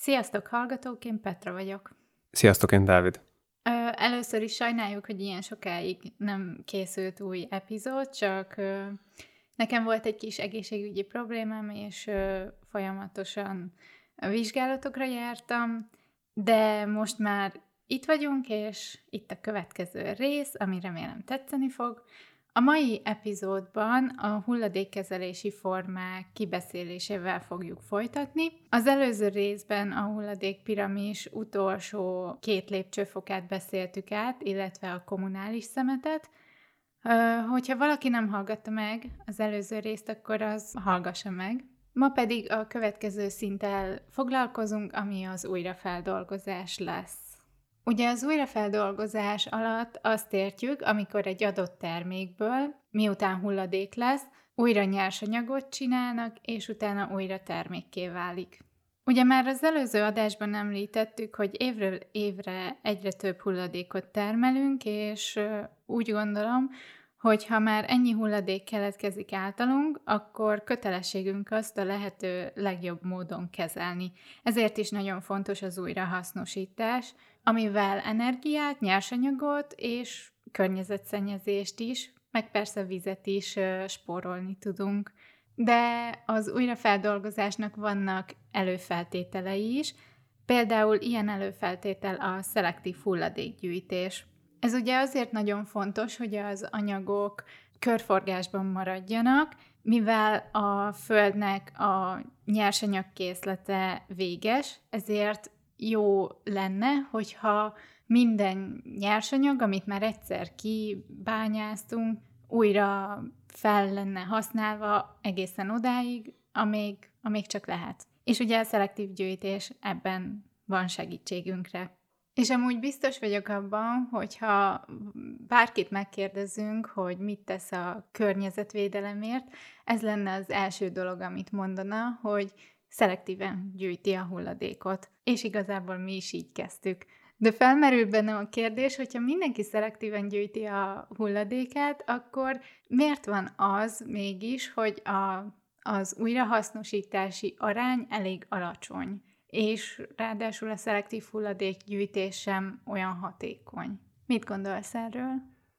Sziasztok, hallgatók, én Petra vagyok. Sziasztok, én Dávid. Ö, először is sajnáljuk, hogy ilyen sokáig nem készült új epizód, csak ö, nekem volt egy kis egészségügyi problémám, és ö, folyamatosan vizsgálatokra jártam, de most már itt vagyunk, és itt a következő rész, ami remélem tetszeni fog. A mai epizódban a hulladékkezelési formák kibeszélésével fogjuk folytatni. Az előző részben a hulladékpiramis utolsó két lépcsőfokát beszéltük át, illetve a kommunális szemetet. Hogyha valaki nem hallgatta meg az előző részt, akkor az hallgassa meg. Ma pedig a következő szinttel foglalkozunk, ami az újrafeldolgozás lesz. Ugye az újrafeldolgozás alatt azt értjük, amikor egy adott termékből, miután hulladék lesz, újra nyersanyagot csinálnak, és utána újra termékké válik. Ugye már az előző adásban említettük, hogy évről évre egyre több hulladékot termelünk, és úgy gondolom, hogy ha már ennyi hulladék keletkezik általunk, akkor kötelességünk azt a lehető legjobb módon kezelni. Ezért is nagyon fontos az újrahasznosítás, amivel energiát, nyersanyagot és környezetszennyezést is, meg persze vizet is spórolni tudunk. De az újrafeldolgozásnak vannak előfeltételei is, például ilyen előfeltétel a szelektív hulladékgyűjtés. Ez ugye azért nagyon fontos, hogy az anyagok körforgásban maradjanak, mivel a Földnek a nyersanyagkészlete véges, ezért jó lenne, hogyha minden nyersanyag, amit már egyszer kibányáztunk, újra fel lenne használva egészen odáig, amíg, amíg csak lehet. És ugye a szelektív gyűjtés ebben van segítségünkre. És amúgy biztos vagyok abban, hogyha bárkit megkérdezünk, hogy mit tesz a környezetvédelemért, ez lenne az első dolog, amit mondana, hogy szelektíven gyűjti a hulladékot. És igazából mi is így kezdtük. De felmerül bennem a kérdés, hogyha mindenki szelektíven gyűjti a hulladékát, akkor miért van az mégis, hogy a, az újrahasznosítási arány elég alacsony? és ráadásul a szelektív hulladékgyűjtés sem olyan hatékony. Mit gondolsz erről?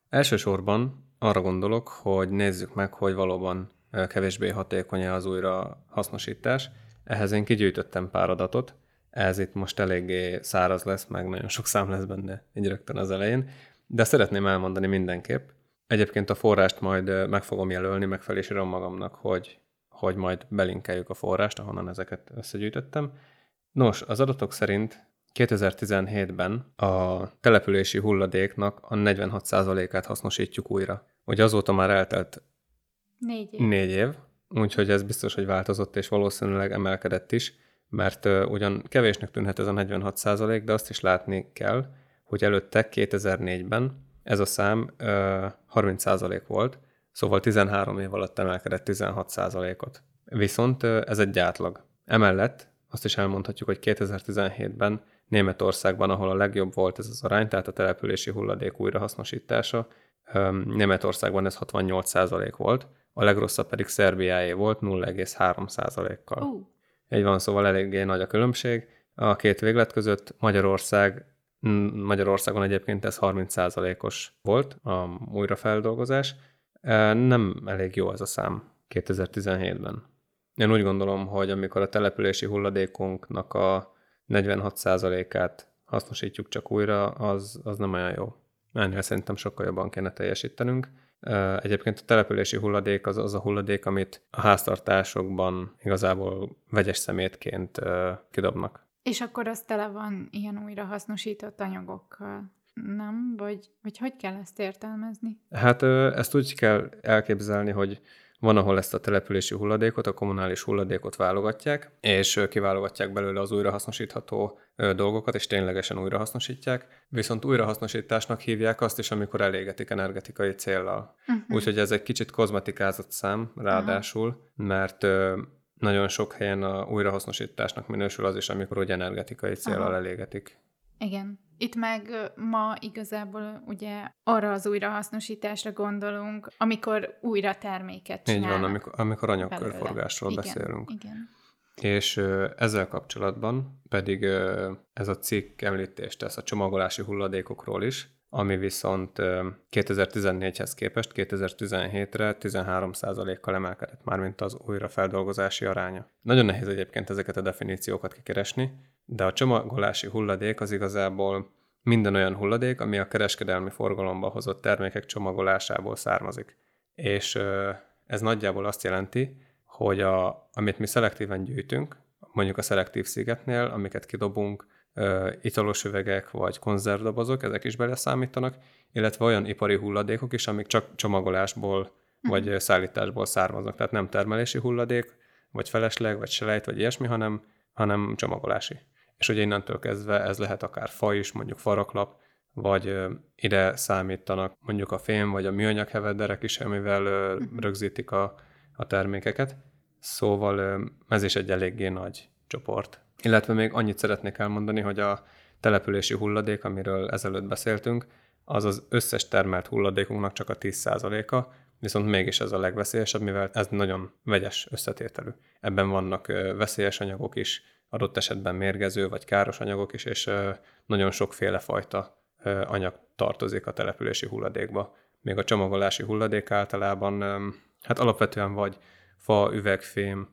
Elsősorban arra gondolok, hogy nézzük meg, hogy valóban kevésbé hatékony az újrahasznosítás. Ehhez én kigyűjtöttem pár adatot, ez itt most eléggé száraz lesz, meg nagyon sok szám lesz benne így rögtön az elején, de szeretném elmondani mindenképp. Egyébként a forrást majd meg fogom jelölni, meg fel is írom magamnak, hogy, hogy majd belinkeljük a forrást, ahonnan ezeket összegyűjtöttem. Nos, az adatok szerint 2017-ben a települési hulladéknak a 46%-át hasznosítjuk újra. Ugye azóta már eltelt négy év. négy év, úgyhogy ez biztos, hogy változott, és valószínűleg emelkedett is, mert ugyan kevésnek tűnhet ez a 46 de azt is látni kell, hogy előtte 2004-ben ez a szám uh, 30 volt, szóval 13 év alatt emelkedett 16% ot Viszont ez egy átlag. Emellett azt is elmondhatjuk, hogy 2017-ben Németországban, ahol a legjobb volt ez az arány, tehát a települési hulladék újrahasznosítása, Németországban ez 68% volt, a legrosszabb pedig Szerbiáé volt 0,3%-kal. Uh. Egy van, szóval eléggé nagy a különbség. A két véglet között Magyarország Magyarországon egyébként ez 30%-os volt a újrafeldolgozás. Nem elég jó ez a szám 2017-ben. Én úgy gondolom, hogy amikor a települési hulladékunknak a 46%-át hasznosítjuk csak újra, az, az nem olyan jó. Ennél szerintem sokkal jobban kéne teljesítenünk. Egyébként a települési hulladék az az a hulladék, amit a háztartásokban igazából vegyes szemétként kidobnak. És akkor az tele van ilyen újrahasznosított anyagokkal, nem? Vagy, vagy hogy kell ezt értelmezni? Hát ezt úgy kell elképzelni, hogy van, ahol ezt a települési hulladékot, a kommunális hulladékot válogatják, és kiválogatják belőle az újrahasznosítható dolgokat, és ténylegesen újrahasznosítják. Viszont újrahasznosításnak hívják azt is, amikor elégetik energetikai céllal. Uh-huh. Úgyhogy ez egy kicsit kozmetikázott szám, ráadásul, uh-huh. mert nagyon sok helyen a újrahasznosításnak minősül az is, amikor ugye energetikai célral elégetik. Igen. Itt meg ma igazából ugye arra az újrahasznosításra gondolunk, amikor újra terméket csinálnak. Így van, amikor, amikor anyagkörforgásról beszélünk. Igen. és ezzel kapcsolatban pedig ez a cikk említést tesz a csomagolási hulladékokról is, ami viszont 2014-hez képest 2017-re 13%-kal emelkedett, mármint az újrafeldolgozási aránya. Nagyon nehéz egyébként ezeket a definíciókat kikeresni, de a csomagolási hulladék az igazából minden olyan hulladék, ami a kereskedelmi forgalomba hozott termékek csomagolásából származik. És ez nagyjából azt jelenti, hogy a, amit mi szelektíven gyűjtünk, mondjuk a szelektív szigetnél, amiket kidobunk, italos üvegek vagy konzervdobozok, ezek is beleszámítanak, illetve olyan ipari hulladékok is, amik csak csomagolásból uh-huh. vagy szállításból származnak, tehát nem termelési hulladék, vagy felesleg, vagy selejt, vagy ilyesmi, hanem, hanem csomagolási. És ugye innentől kezdve ez lehet akár fa is, mondjuk faraklap, vagy ide számítanak mondjuk a fém, vagy a műanyag hevederek is, amivel uh-huh. rögzítik a, a termékeket. Szóval ez is egy eléggé nagy csoport. Illetve még annyit szeretnék elmondani, hogy a települési hulladék, amiről ezelőtt beszéltünk, az az összes termelt hulladékunknak csak a 10%-a, viszont mégis ez a legveszélyesebb, mivel ez nagyon vegyes összetételű. Ebben vannak veszélyes anyagok is, adott esetben mérgező vagy káros anyagok is, és nagyon sokféle fajta anyag tartozik a települési hulladékba. Még a csomagolási hulladék általában, hát alapvetően vagy fa, üvegfém,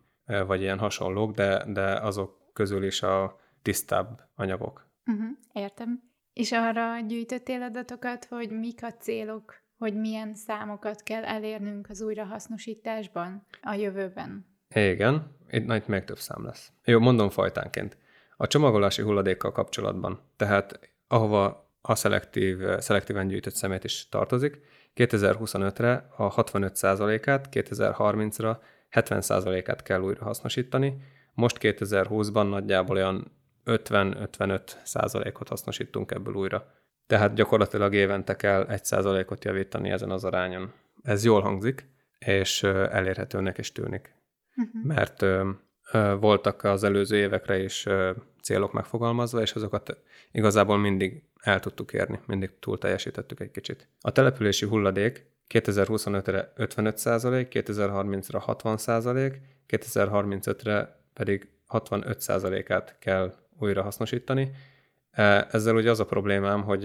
vagy ilyen hasonlók, de, de azok közül is a tisztább anyagok. Uh-huh, értem. És arra gyűjtöttél adatokat, hogy mik a célok, hogy milyen számokat kell elérnünk az újrahasznosításban a jövőben? Igen, itt, itt még több szám lesz. Jó, mondom fajtánként. A csomagolási hulladékkal kapcsolatban, tehát ahova a szelektív, szelektíven gyűjtött szemét is tartozik, 2025-re a 65%-át, 2030-ra 70%-át kell újra hasznosítani, most 2020-ban nagyjából olyan 50-55 százalékot hasznosítunk ebből újra. Tehát gyakorlatilag évente kell 1 százalékot javítani ezen az arányon. Ez jól hangzik, és elérhetőnek is tűnik. Uh-huh. Mert ö, ö, voltak az előző évekre is ö, célok megfogalmazva, és azokat igazából mindig el tudtuk érni, mindig túl teljesítettük egy kicsit. A települési hulladék 2025-re 55 százalék, 2030-ra 60 százalék, 2035-re pedig 65%-át kell újra hasznosítani. Ezzel ugye az a problémám, hogy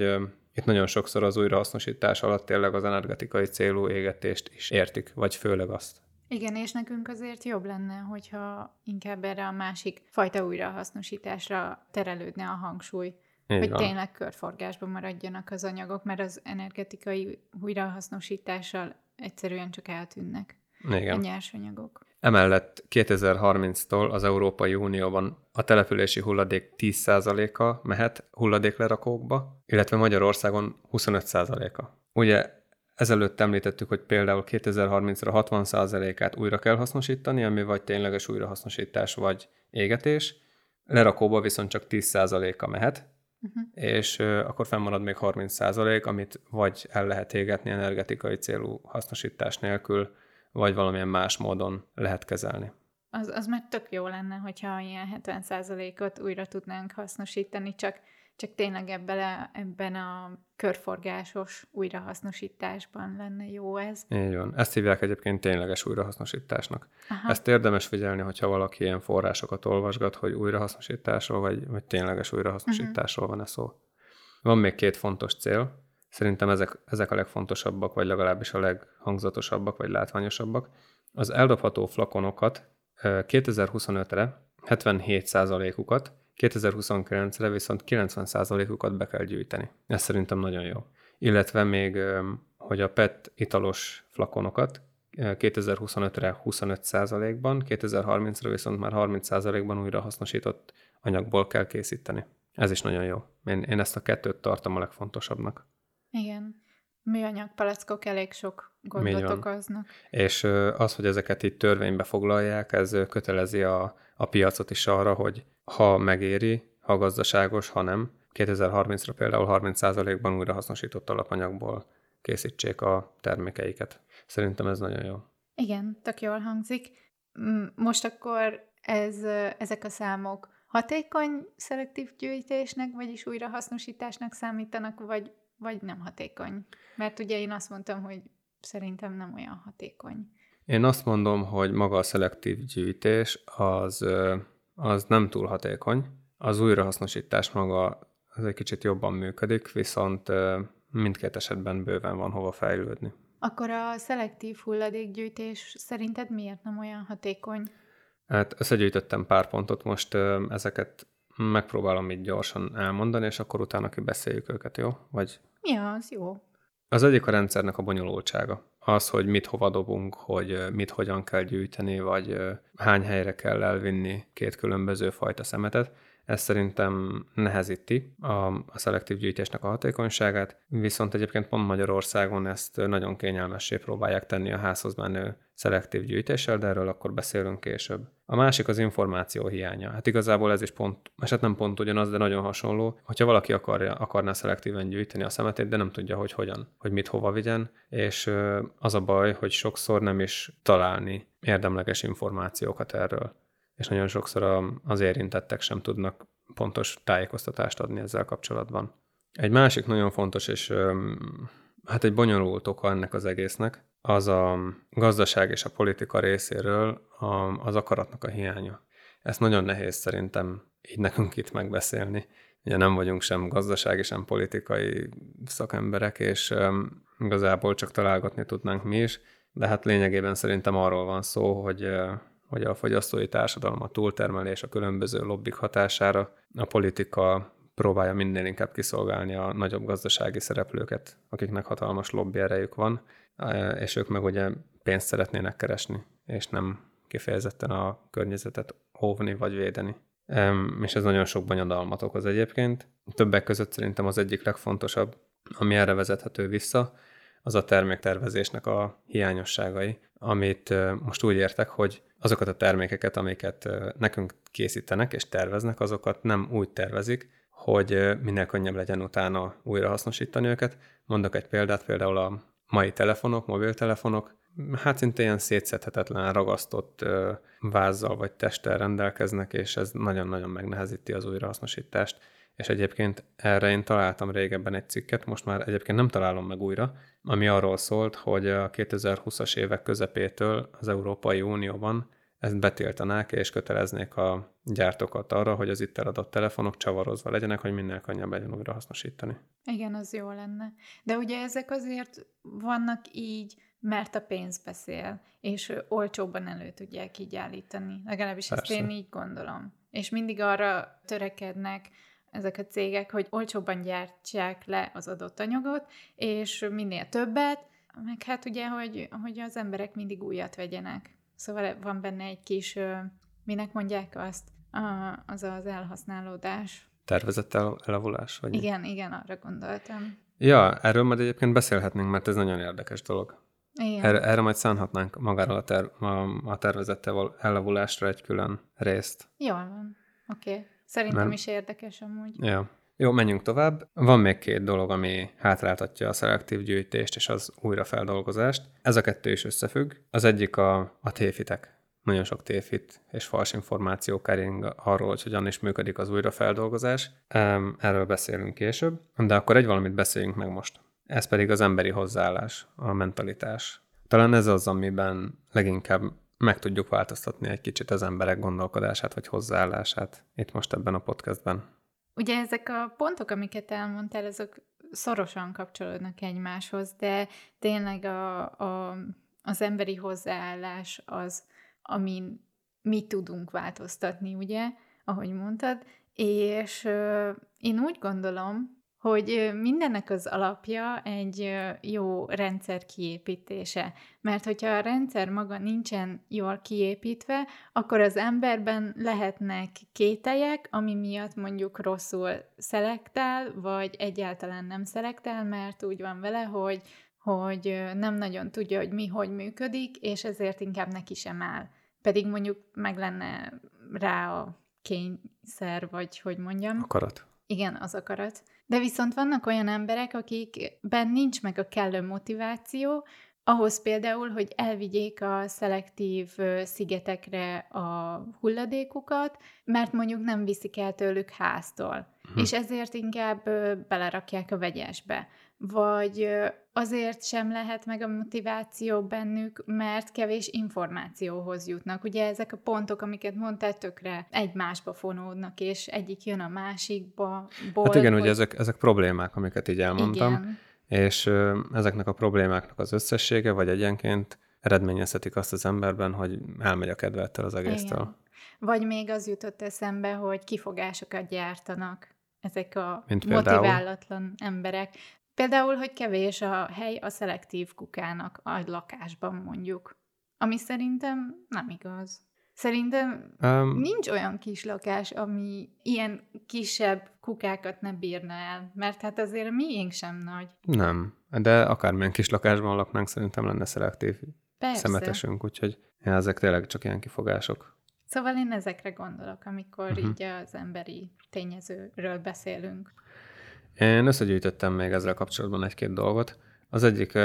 itt nagyon sokszor az újrahasznosítás alatt tényleg az energetikai célú égetést is értik, vagy főleg azt. Igen, és nekünk azért jobb lenne, hogyha inkább erre a másik fajta újrahasznosításra terelődne a hangsúly. Így hogy van. tényleg körforgásban maradjanak az anyagok, mert az energetikai újrahasznosítással egyszerűen csak eltűnnek Igen. a nyersanyagok. Emellett 2030-tól az Európai Unióban a települési hulladék 10%-a mehet hulladéklerakókba, illetve Magyarországon 25%-a. Ugye ezelőtt említettük, hogy például 2030-ra 60%-át újra kell hasznosítani, ami vagy tényleges újrahasznosítás, vagy égetés, lerakóba viszont csak 10%-a mehet, uh-huh. és akkor fennmarad még 30%, amit vagy el lehet égetni energetikai célú hasznosítás nélkül, vagy valamilyen más módon lehet kezelni. Az, az meg tök jó lenne, hogyha ilyen 70%-ot újra tudnánk hasznosítani, csak, csak tényleg ebben, ebben a körforgásos újrahasznosításban lenne jó ez. Így van. Ezt hívják egyébként tényleges újrahasznosításnak. Aha. Ezt érdemes figyelni, hogyha valaki ilyen forrásokat olvasgat, hogy újrahasznosításról, vagy, vagy tényleges újrahasznosításról uh-huh. van-e szó. Van még két fontos cél. Szerintem ezek, ezek a legfontosabbak, vagy legalábbis a leghangzatosabbak, vagy látványosabbak. Az eldobható flakonokat 2025-re 77%-ukat, 2029-re viszont 90%-ukat be kell gyűjteni. Ez szerintem nagyon jó. Illetve még, hogy a PET italos flakonokat 2025-re 25%-ban, 2030-ra viszont már 30%-ban újra hasznosított anyagból kell készíteni. Ez is nagyon jó. Én, én ezt a kettőt tartom a legfontosabbnak. Igen. Műanyag palackok elég sok gondot okoznak. És az, hogy ezeket itt törvénybe foglalják, ez kötelezi a, a piacot is arra, hogy ha megéri, ha gazdaságos, ha nem, 2030-ra például 30%-ban újrahasznosított alapanyagból készítsék a termékeiket. Szerintem ez nagyon jó. Igen, tök jól hangzik. Most akkor ez, ezek a számok hatékony szelektív gyűjtésnek, vagyis újrahasznosításnak számítanak, vagy vagy nem hatékony? Mert ugye én azt mondtam, hogy szerintem nem olyan hatékony. Én azt mondom, hogy maga a szelektív gyűjtés az az nem túl hatékony. Az újrahasznosítás maga az egy kicsit jobban működik, viszont mindkét esetben bőven van hova fejlődni. Akkor a szelektív hulladékgyűjtés szerinted miért nem olyan hatékony? Hát összegyűjtöttem pár pontot, most ezeket megpróbálom így gyorsan elmondani, és akkor utána kibeszéljük őket, jó? Vagy... Ja, az jó. Az egyik a rendszernek a bonyolultsága. Az, hogy mit hova dobunk, hogy mit hogyan kell gyűjteni, vagy hány helyre kell elvinni két különböző fajta szemetet. Ez szerintem nehezíti a, a szelektív gyűjtésnek a hatékonyságát, viszont egyébként pont Magyarországon ezt nagyon kényelmessé próbálják tenni a házhoz menő szelektív gyűjtéssel, de erről akkor beszélünk később. A másik az információ hiánya. Hát igazából ez is pont, eset nem pont ugyanaz, de nagyon hasonló. Hogyha valaki akarja, akarná szelektíven gyűjteni a szemetét, de nem tudja, hogy hogyan, hogy mit hova vigyen, és az a baj, hogy sokszor nem is találni érdemleges információkat erről és nagyon sokszor az érintettek sem tudnak pontos tájékoztatást adni ezzel kapcsolatban. Egy másik nagyon fontos és hát egy bonyolult oka ennek az egésznek, az a gazdaság és a politika részéről az akaratnak a hiánya. Ezt nagyon nehéz szerintem így nekünk itt megbeszélni. Ugye nem vagyunk sem gazdasági, sem politikai szakemberek, és igazából csak találgatni tudnánk mi is, de hát lényegében szerintem arról van szó, hogy hogy a fogyasztói társadalom, a túltermelés, a különböző lobbik hatására a politika próbálja minél inkább kiszolgálni a nagyobb gazdasági szereplőket, akiknek hatalmas lobby erejük van, és ők meg ugye pénzt szeretnének keresni, és nem kifejezetten a környezetet óvni vagy védeni. És ez nagyon sok bonyodalmat okoz egyébként. Többek között szerintem az egyik legfontosabb, ami erre vezethető vissza, az a terméktervezésnek a hiányosságai, amit most úgy értek, hogy azokat a termékeket, amiket nekünk készítenek és terveznek, azokat nem úgy tervezik, hogy minél könnyebb legyen utána újra hasznosítani őket. Mondok egy példát, például a mai telefonok, mobiltelefonok, hát szinte ilyen szétszedhetetlen ragasztott vázzal vagy testtel rendelkeznek, és ez nagyon-nagyon megnehezíti az újrahasznosítást. És egyébként erre én találtam régebben egy cikket, most már egyébként nem találom meg újra, ami arról szólt, hogy a 2020-as évek közepétől az Európai Unióban ezt betiltanák és köteleznék a gyártókat arra, hogy az itt eladott telefonok csavarozva legyenek, hogy minél könnyebb legyen újra hasznosítani. Igen, az jó lenne. De ugye ezek azért vannak így, mert a pénz beszél, és olcsóbban elő tudják így állítani. Legalábbis Persze. ezt én így gondolom. És mindig arra törekednek, ezek a cégek, hogy olcsóbban gyártsák le az adott anyagot, és minél többet, meg hát ugye, hogy, hogy az emberek mindig újat vegyenek. Szóval van benne egy kis, minek mondják azt, az az elhasználódás. Tervezett el, elavulás? Vagy igen, igen, arra gondoltam. Ja, erről majd egyébként beszélhetnénk, mert ez nagyon érdekes dolog. Igen. Erre, erre majd szánhatnánk magáról a, ter, a, a tervezett elavulásra egy külön részt. Jól van, oké. Okay. Szerintem Mert... is érdekes amúgy. Ja. Jó, menjünk tovább. Van még két dolog, ami hátráltatja a szelektív gyűjtést és az újrafeldolgozást. Ez a kettő is összefügg. Az egyik a, a téfitek. Nagyon sok téfit és fals információ kering arról, hogy hogyan is működik az újrafeldolgozás. Erről beszélünk később, de akkor egy valamit beszéljünk meg most. Ez pedig az emberi hozzáállás, a mentalitás. Talán ez az, amiben leginkább meg tudjuk változtatni egy kicsit az emberek gondolkodását vagy hozzáállását itt most ebben a podcastben. Ugye ezek a pontok, amiket elmondtál, azok szorosan kapcsolódnak egymáshoz, de tényleg a, a, az emberi hozzáállás az, amin mi tudunk változtatni, ugye, ahogy mondtad, és ö, én úgy gondolom, hogy mindennek az alapja egy jó rendszer kiépítése. Mert hogyha a rendszer maga nincsen jól kiépítve, akkor az emberben lehetnek kételyek, ami miatt mondjuk rosszul szelektál, vagy egyáltalán nem szelektál, mert úgy van vele, hogy, hogy nem nagyon tudja, hogy mi hogy működik, és ezért inkább neki sem áll. Pedig mondjuk meg lenne rá a kényszer, vagy hogy mondjam. Akarat. Igen, az akarat. De viszont vannak olyan emberek, akikben nincs meg a kellő motiváció, ahhoz például, hogy elvigyék a szelektív szigetekre a hulladékukat, mert mondjuk nem viszik el tőlük háztól, hm. és ezért inkább belerakják a vegyesbe. Vagy azért sem lehet meg a motiváció bennük, mert kevés információhoz jutnak. Ugye ezek a pontok, amiket mondtál, tökre egymásba fonódnak, és egyik jön a másikba. Ból, hát igen, hogy... ugye ezek, ezek problémák, amiket így elmondtam. Igen és ezeknek a problémáknak az összessége, vagy egyenként eredményezhetik azt az emberben, hogy elmegy a kedvettel az egésztől. Igen. Vagy még az jutott eszembe, hogy kifogásokat gyártanak ezek a Mint motiválatlan emberek. Például, hogy kevés a hely a szelektív kukának a lakásban mondjuk. Ami szerintem nem igaz. Szerintem um, nincs olyan kis lakás, ami ilyen kisebb kukákat ne bírna el, mert hát azért a miénk sem nagy. Nem, de akármilyen kis lakásban laknánk, szerintem lenne szelektív Persze. szemetesünk, úgyhogy ja, ezek tényleg csak ilyen kifogások. Szóval én ezekre gondolok, amikor uh-huh. így az emberi tényezőről beszélünk. Én összegyűjtöttem még ezzel kapcsolatban egy-két dolgot. Az egyik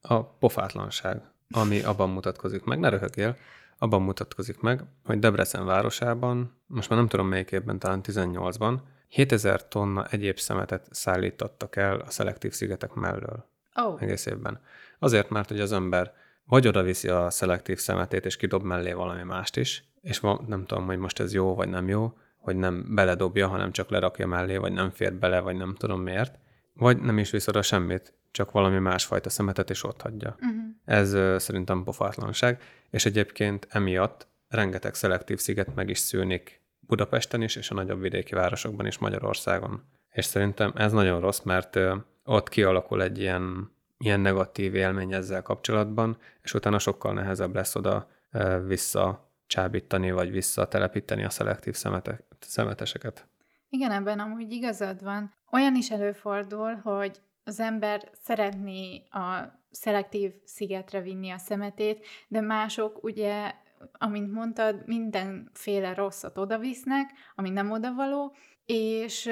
a pofátlanság, ami abban mutatkozik meg. Ne röhögjél, abban mutatkozik meg, hogy Debrecen városában, most már nem tudom melyik évben, talán 18-ban, 7000 tonna egyéb szemetet szállítottak el a szelektív szigetek mellől. Oh. Egész évben. Azért, mert hogy az ember vagy oda viszi a szelektív szemetét, és kidob mellé valami mást is, és ma, nem tudom, hogy most ez jó vagy nem jó, hogy nem beledobja, hanem csak lerakja mellé, vagy nem fér bele, vagy nem tudom miért, vagy nem is visz oda semmit, csak valami másfajta szemetet, és ott hagyja. Uh-huh. Ez uh, szerintem pofátlanság, és egyébként emiatt rengeteg szelektív sziget meg is szűnik Budapesten is, és a nagyobb vidéki városokban is Magyarországon. És szerintem ez nagyon rossz, mert uh, ott kialakul egy ilyen, ilyen negatív élmény ezzel kapcsolatban, és utána sokkal nehezebb lesz oda uh, vissza csábítani, vagy visszatelepíteni a szelektív szemetek, szemeteseket. Igen, ebben amúgy igazad van. Olyan is előfordul, hogy az ember szeretné a szelektív szigetre vinni a szemetét, de mások ugye, amint mondtad, mindenféle rosszat odavisznek, ami nem odavaló, és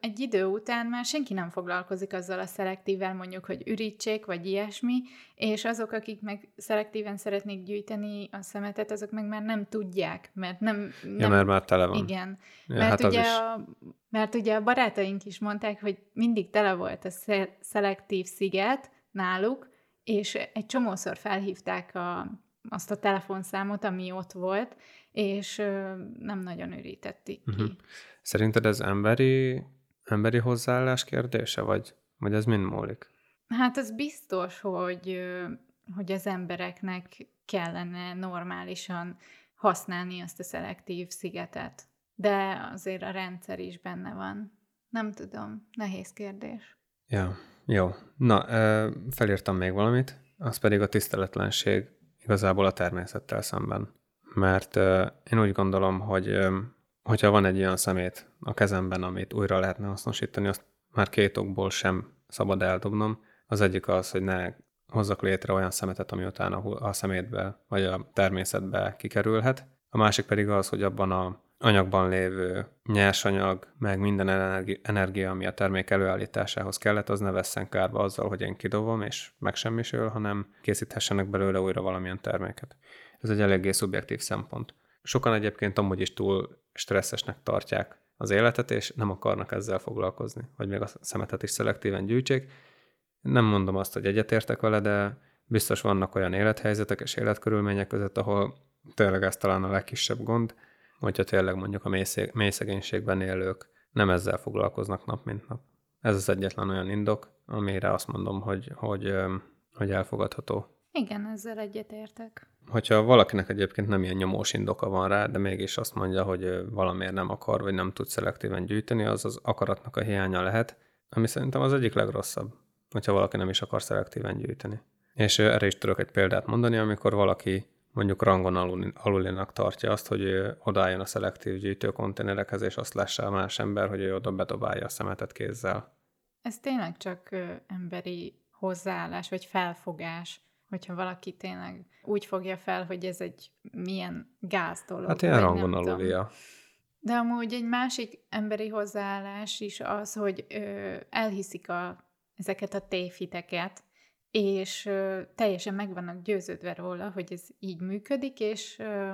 egy idő után már senki nem foglalkozik azzal a szelektívvel, mondjuk, hogy ürítsék, vagy ilyesmi, és azok, akik meg szelektíven szeretnék gyűjteni a szemetet, azok meg már nem tudják, mert nem... nem ja, mert már tele van. Igen. Ja, mert, hát ugye a, mert ugye a barátaink is mondták, hogy mindig tele volt a szelektív sziget náluk, és egy csomószor felhívták a, azt a telefonszámot, ami ott volt, és nem nagyon ürítették ki. Uh-huh. Szerinted ez emberi, emberi hozzáállás kérdése, vagy, vagy ez mind múlik? Hát az biztos, hogy, hogy az embereknek kellene normálisan használni azt a szelektív szigetet. De azért a rendszer is benne van. Nem tudom, nehéz kérdés. Ja, jó. Na, felírtam még valamit, az pedig a tiszteletlenség igazából a természettel szemben. Mert én úgy gondolom, hogy hogyha van egy olyan szemét a kezemben, amit újra lehetne hasznosítani, azt már két okból sem szabad eldobnom. Az egyik az, hogy ne hozzak létre olyan szemetet, ami utána a szemétbe vagy a természetbe kikerülhet. A másik pedig az, hogy abban a anyagban lévő nyersanyag, meg minden energia, ami a termék előállításához kellett, az ne vesszen kárba azzal, hogy én kidobom, és megsemmisül, hanem készíthessenek belőle újra valamilyen terméket. Ez egy eléggé szubjektív szempont. Sokan egyébként amúgy is túl stresszesnek tartják az életet, és nem akarnak ezzel foglalkozni, hogy még a szemetet is szelektíven gyűjtsék. Nem mondom azt, hogy egyetértek vele, de biztos vannak olyan élethelyzetek és életkörülmények között, ahol tényleg ez talán a legkisebb gond, hogyha tényleg mondjuk a mély szegénységben élők nem ezzel foglalkoznak nap mint nap. Ez az egyetlen olyan indok, amire azt mondom, hogy, hogy, hogy elfogadható. Igen, ezzel egyetértek. Hogyha valakinek egyébként nem ilyen nyomós indoka van rá, de mégis azt mondja, hogy valamiért nem akar, vagy nem tud szelektíven gyűjteni, az az akaratnak a hiánya lehet, ami szerintem az egyik legrosszabb, hogyha valaki nem is akar szelektíven gyűjteni. És erre is tudok egy példát mondani, amikor valaki mondjuk rangon alulinak tartja azt, hogy odálljon a szelektív gyűjtőkonténerekhez, és azt lássa más ember, hogy ő oda bedobálja a szemetet kézzel. Ez tényleg csak emberi hozzáállás, vagy felfogás hogyha valaki tényleg úgy fogja fel, hogy ez egy milyen gáz dolog. Hát ilyen rangon alulia. De amúgy egy másik emberi hozzáállás is az, hogy ö, elhiszik a, ezeket a tévhiteket, és ö, teljesen meg vannak győződve róla, hogy ez így működik, és ö,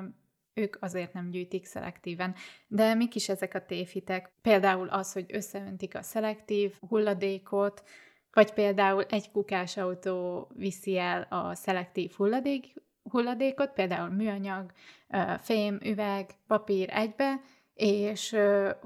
ők azért nem gyűjtik szelektíven. De mik is ezek a téfitek? Például az, hogy összeöntik a szelektív hulladékot, vagy például egy kukás autó viszi el a szelektív hulladék, hulladékot, például műanyag, fém, üveg, papír egybe, és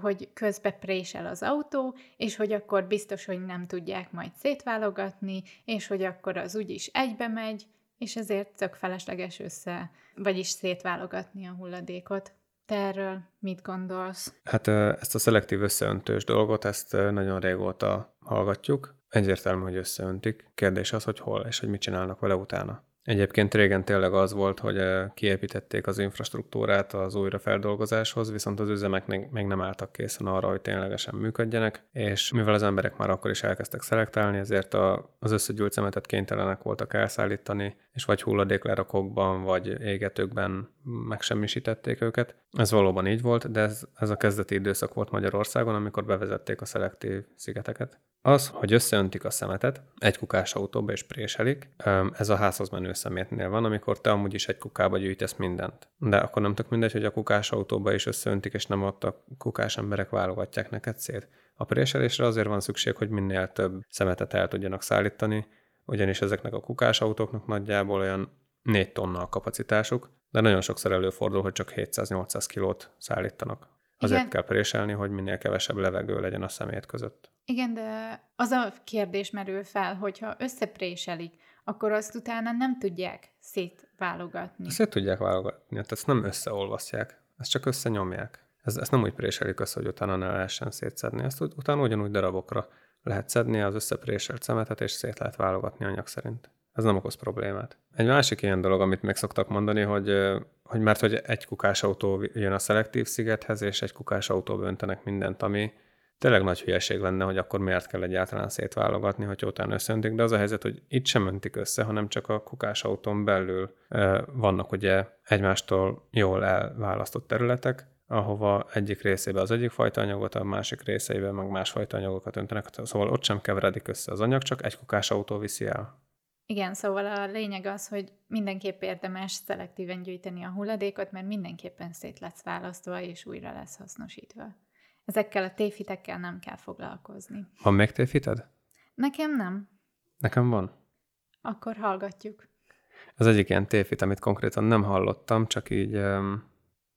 hogy közbe présel az autó, és hogy akkor biztos, hogy nem tudják majd szétválogatni, és hogy akkor az úgyis egybe megy, és ezért tök felesleges össze, vagyis szétválogatni a hulladékot. Te erről mit gondolsz? Hát ezt a szelektív összeöntős dolgot, ezt nagyon régóta hallgatjuk. Egyértelmű, hogy összeöntik. Kérdés az, hogy hol, és hogy mit csinálnak vele utána. Egyébként régen tényleg az volt, hogy eh, kiépítették az infrastruktúrát az újrafeldolgozáshoz, viszont az üzemek még nem álltak készen arra, hogy ténylegesen működjenek, és mivel az emberek már akkor is elkezdtek szelektálni, ezért az összegyűlt szemetet kénytelenek voltak elszállítani, és vagy hulladéklerakókban, vagy égetőkben megsemmisítették őket. Ez valóban így volt, de ez, ez a kezdeti időszak volt Magyarországon, amikor bevezették a szelektív szigeteket. Az, hogy összeöntik a szemetet, egy kukás autóba és préselik, ez a házhoz menő szemétnél van, amikor te amúgy is egy kukába gyűjtesz mindent. De akkor nem tök mindegy, hogy a kukás autóba is összeöntik, és nem ott a kukás emberek válogatják neked szét. A préselésre azért van szükség, hogy minél több szemetet el tudjanak szállítani, ugyanis ezeknek a kukás autóknak nagyjából olyan 4 tonna a kapacitásuk, de nagyon sokszor előfordul, hogy csak 700-800 kilót szállítanak. Azért Igen. kell préselni, hogy minél kevesebb levegő legyen a szemét között. Igen, de az a kérdés merül fel, hogyha összepréselik, akkor azt utána nem tudják szétválogatni. Szét tudják válogatni, tehát ezt nem összeolvasztják, ezt csak összenyomják. Ez, ezt nem úgy préselik össze, hogy utána ne lehessen szétszedni. Ezt utána ugyanúgy darabokra lehet szedni az összepréselt szemetet, és szét lehet válogatni anyag szerint. Ez nem okoz problémát. Egy másik ilyen dolog, amit még szoktak mondani, hogy, hogy mert hogy egy kukás autó jön a szelektív szigethez, és egy kukás autóba öntenek mindent, ami tényleg nagy hülyeség lenne, hogy akkor miért kell egyáltalán szétválogatni, hogy utána összeöntik, de az a helyzet, hogy itt sem öntik össze, hanem csak a kukás autón belül vannak ugye egymástól jól elválasztott területek, ahova egyik részébe az egyik fajta anyagot, a másik részeibe meg másfajta anyagokat öntenek, szóval ott sem keveredik össze az anyag, csak egy kukás autó viszi el. Igen, szóval a lényeg az, hogy mindenképp érdemes szelektíven gyűjteni a hulladékot, mert mindenképpen szét lesz választva, és újra lesz hasznosítva. Ezekkel a téfitekkel nem kell foglalkozni. Van még téfited? Nekem nem. Nekem van. Akkor hallgatjuk. Az egyik ilyen téfit, amit konkrétan nem hallottam, csak így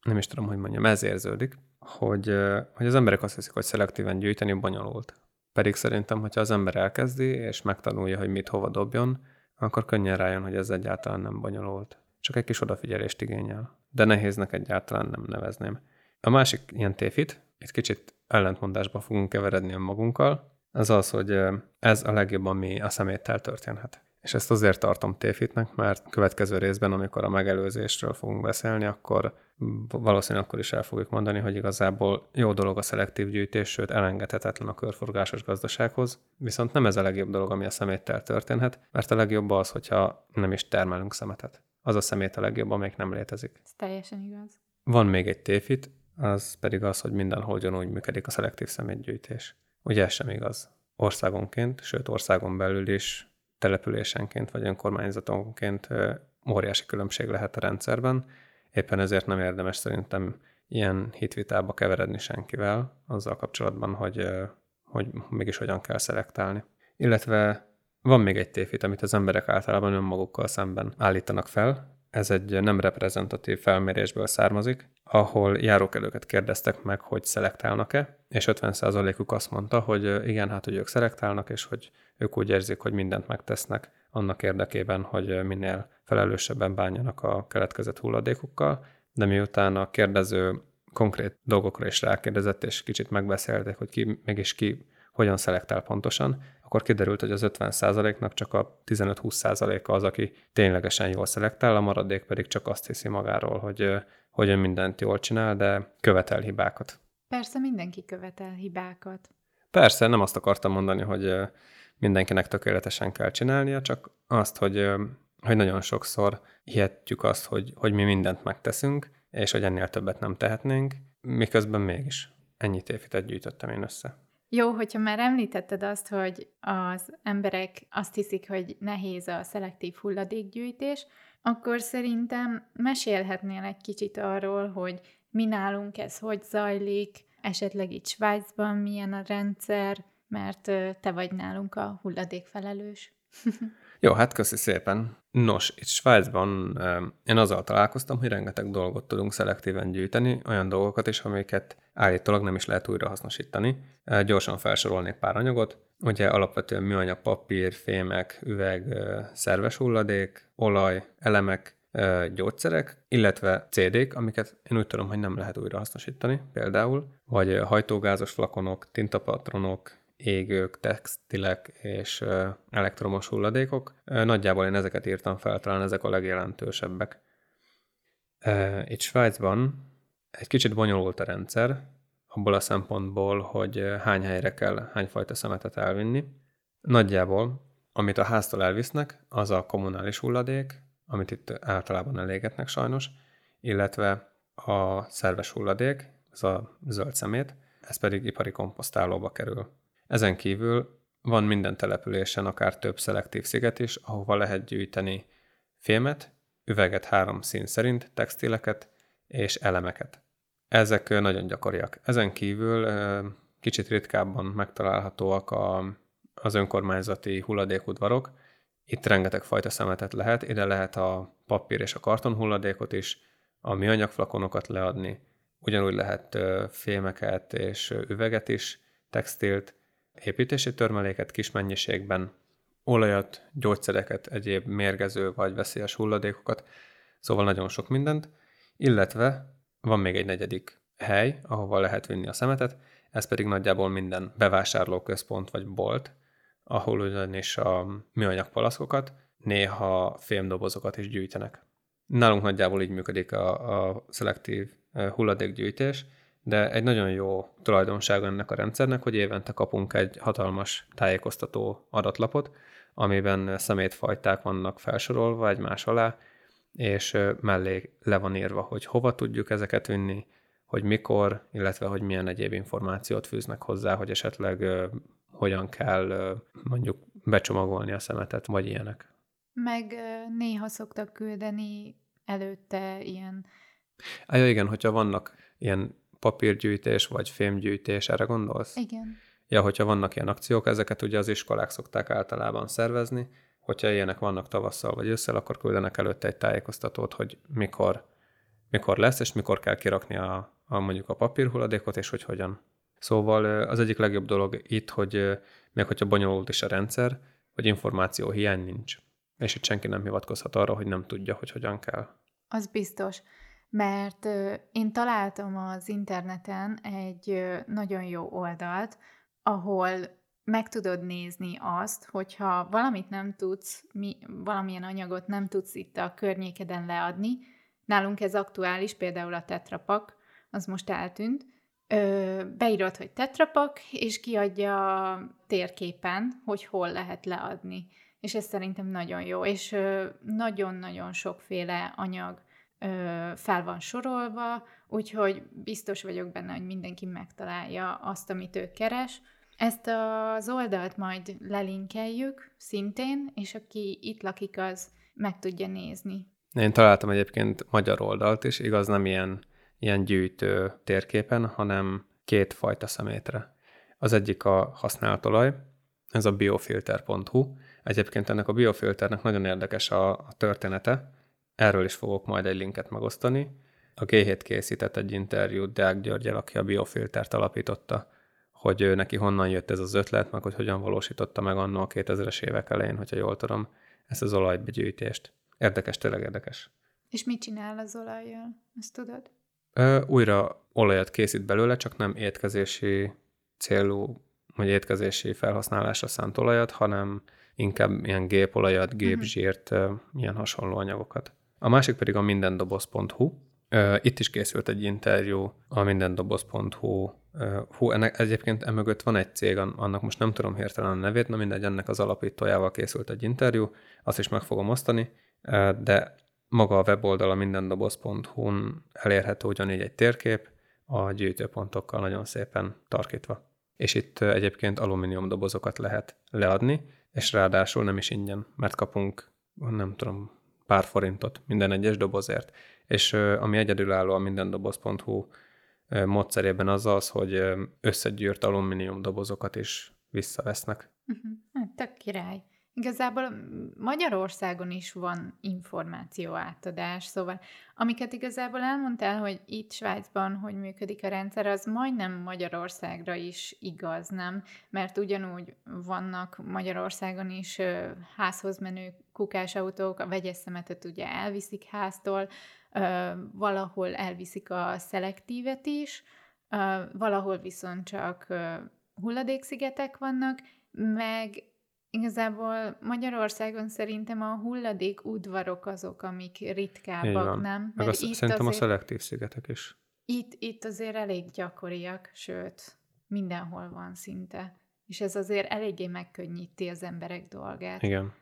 nem is tudom, hogy mondjam, ez érződik, hogy, hogy az emberek azt hiszik, hogy szelektíven gyűjteni bonyolult. Pedig szerintem, hogyha az ember elkezdi, és megtanulja, hogy mit hova dobjon, akkor könnyen rájön, hogy ez egyáltalán nem bonyolult. Csak egy kis odafigyelést igényel. De nehéznek egyáltalán nem nevezném. A másik ilyen téfit, itt kicsit ellentmondásba fogunk keveredni a magunkkal, az az, hogy ez a legjobb, ami a szeméttel történhet. És ezt azért tartom téfitnek, mert következő részben, amikor a megelőzésről fogunk beszélni, akkor valószínűleg akkor is el fogjuk mondani, hogy igazából jó dolog a szelektív gyűjtés, sőt elengedhetetlen a körforgásos gazdasághoz, viszont nem ez a legjobb dolog, ami a szeméttel történhet, mert a legjobb az, hogyha nem is termelünk szemetet. Az a szemét a legjobb, amelyik nem létezik. Ez teljesen igaz. Van még egy téfit, az pedig az, hogy mindenhol ugyanúgy működik a szelektív szemétgyűjtés. Ugye ez sem igaz. Országonként, sőt országon belül is településenként vagy önkormányzatonként óriási különbség lehet a rendszerben. Éppen ezért nem érdemes szerintem ilyen hitvitába keveredni senkivel azzal kapcsolatban, hogy, hogy mégis hogyan kell szelektálni. Illetve van még egy tévhit, amit az emberek általában önmagukkal szemben állítanak fel, ez egy nem reprezentatív felmérésből származik, ahol járókelőket kérdeztek meg, hogy szelektálnak-e, és 50%-uk azt mondta, hogy igen, hát hogy ők szelektálnak, és hogy ők úgy érzik, hogy mindent megtesznek annak érdekében, hogy minél felelősebben bánjanak a keletkezett hulladékukkal, de miután a kérdező konkrét dolgokra is rákérdezett, és kicsit megbeszélték, hogy ki, mégis ki hogyan szelektál pontosan, akkor kiderült, hogy az 50%-nak csak a 15-20%-a az, aki ténylegesen jól szelektál, a maradék pedig csak azt hiszi magáról, hogy, hogy ön mindent jól csinál, de követel hibákat. Persze mindenki követel hibákat. Persze, nem azt akartam mondani, hogy mindenkinek tökéletesen kell csinálnia, csak azt, hogy, hogy nagyon sokszor hihetjük azt, hogy, hogy mi mindent megteszünk, és hogy ennél többet nem tehetnénk, miközben mégis ennyi tévhitet gyűjtöttem én össze. Jó, hogyha már említetted azt, hogy az emberek azt hiszik, hogy nehéz a szelektív hulladékgyűjtés, akkor szerintem mesélhetnél egy kicsit arról, hogy mi nálunk ez hogy zajlik, esetleg itt Svájcban milyen a rendszer, mert te vagy nálunk a hulladékfelelős. Jó, hát köszi szépen. Nos, itt Svájcban én azzal találkoztam, hogy rengeteg dolgot tudunk szelektíven gyűjteni, olyan dolgokat is, amiket állítólag nem is lehet újrahasznosítani. Gyorsan felsorolnék pár anyagot. Ugye alapvetően műanyag, papír, fémek, üveg, szerves hulladék, olaj, elemek, gyógyszerek, illetve CD-k, amiket én úgy tudom, hogy nem lehet újrahasznosítani például, vagy hajtógázos flakonok, tintapatronok, égők, textilek és elektromos hulladékok. Nagyjából én ezeket írtam fel, talán ezek a legjelentősebbek. Itt Svájcban egy kicsit bonyolult a rendszer, abból a szempontból, hogy hány helyre kell hányfajta szemetet elvinni. Nagyjából, amit a háztól elvisznek, az a kommunális hulladék, amit itt általában elégetnek sajnos, illetve a szerves hulladék, ez a zöld szemét, ez pedig ipari komposztálóba kerül. Ezen kívül van minden településen akár több szelektív sziget is, ahova lehet gyűjteni fémet, üveget három szín szerint, textileket és elemeket. Ezek nagyon gyakoriak. Ezen kívül kicsit ritkábban megtalálhatóak a, az önkormányzati hulladékudvarok. Itt rengeteg fajta szemetet lehet, ide lehet a papír és a karton hulladékot is, a műanyagflakonokat leadni, ugyanúgy lehet fémeket és üveget is, textilt, építési törmeléket kis mennyiségben, olajat, gyógyszereket, egyéb mérgező vagy veszélyes hulladékokat, szóval nagyon sok mindent, illetve van még egy negyedik hely, ahova lehet vinni a szemetet, ez pedig nagyjából minden bevásárlóközpont vagy bolt, ahol ugyanis a műanyag palaszkokat, néha fémdobozokat is gyűjtenek. Nálunk nagyjából így működik a, a szelektív eh, hulladékgyűjtés, de egy nagyon jó tulajdonság ennek a rendszernek, hogy évente kapunk egy hatalmas tájékoztató adatlapot, amiben szemétfajták vannak felsorolva egymás alá, és mellé le van írva, hogy hova tudjuk ezeket vinni, hogy mikor, illetve hogy milyen egyéb információt fűznek hozzá, hogy esetleg hogyan kell mondjuk becsomagolni a szemetet, vagy ilyenek. Meg néha szoktak küldeni előtte ilyen... Ah, ja, igen, hogyha vannak ilyen papírgyűjtés vagy fémgyűjtés, erre gondolsz? Igen. Ja, hogyha vannak ilyen akciók, ezeket ugye az iskolák szokták általában szervezni, hogyha ilyenek vannak tavasszal vagy ősszel, akkor küldenek előtte egy tájékoztatót, hogy mikor, mikor lesz, és mikor kell kirakni a, a mondjuk a papírhulladékot, és hogy hogyan. Szóval az egyik legjobb dolog itt, hogy még hogyha bonyolult is a rendszer, hogy információ hiány nincs. És itt senki nem hivatkozhat arra, hogy nem tudja, hogy hogyan kell. Az biztos mert én találtam az interneten egy nagyon jó oldalt, ahol meg tudod nézni azt, hogyha valamit nem tudsz, mi, valamilyen anyagot nem tudsz itt a környékeden leadni, nálunk ez aktuális, például a tetrapak, az most eltűnt, ö, beírod, hogy tetrapak, és kiadja térképen, hogy hol lehet leadni. És ez szerintem nagyon jó, és nagyon-nagyon sokféle anyag fel van sorolva, úgyhogy biztos vagyok benne, hogy mindenki megtalálja azt, amit ő keres. Ezt az oldalt majd lelinkeljük szintén, és aki itt lakik, az meg tudja nézni. Én találtam egyébként magyar oldalt is, igaz nem ilyen, ilyen gyűjtő térképen, hanem két fajta szemétre. Az egyik a használt olaj, ez a biofilter.hu. Egyébként ennek a biofilternek nagyon érdekes a, a története, Erről is fogok majd egy linket megosztani. A G7 készített egy interjút Deák Györgyel, aki a biofiltert alapította, hogy ő neki honnan jött ez az ötlet, meg hogy hogyan valósította meg annó a 2000-es évek elején, hogyha jól tudom, ezt az olajbegyűjtést. Érdekes, tényleg érdekes. És mit csinál az olajjal? Ezt tudod? Ö, újra olajat készít belőle, csak nem étkezési célú, vagy étkezési felhasználásra szánt olajat, hanem inkább ilyen gépolajat, mhm. gépzsírt, uh-huh. ilyen hasonló anyagokat. A másik pedig a mindendoboz.hu. Itt is készült egy interjú a mindendoboz.hu. Hú, ennek egyébként emögött van egy cég, annak most nem tudom hirtelen a nevét, na mindegy, ennek az alapítójával készült egy interjú, azt is meg fogom osztani, de maga a weboldal a mindendoboz.hu-n elérhető ugyanígy egy térkép, a gyűjtőpontokkal nagyon szépen tarkítva. és itt egyébként alumínium dobozokat lehet leadni, és ráadásul nem is ingyen, mert kapunk, nem tudom, pár forintot minden egyes dobozért. És ami egyedülálló a mindendoboz.hu módszerében az az, hogy összegyűrt alumínium dobozokat is visszavesznek. Uh-huh. Tök király. Igazából Magyarországon is van információ átadás, szóval amiket igazából elmondtál, hogy itt Svájcban hogy működik a rendszer, az majdnem Magyarországra is igaz, nem? Mert ugyanúgy vannak Magyarországon is házhoz menő kukásautók, a vegyes szemetet ugye elviszik háztól, valahol elviszik a szelektívet is, valahol viszont csak hulladékszigetek vannak, meg Igazából Magyarországon szerintem a hulladék udvarok azok, amik ritkábbak, nem? Meg az, itt szerintem azért, a szelektív szigetek is. Itt, itt azért elég gyakoriak, sőt, mindenhol van szinte. És ez azért eléggé megkönnyíti az emberek dolgát. Igen.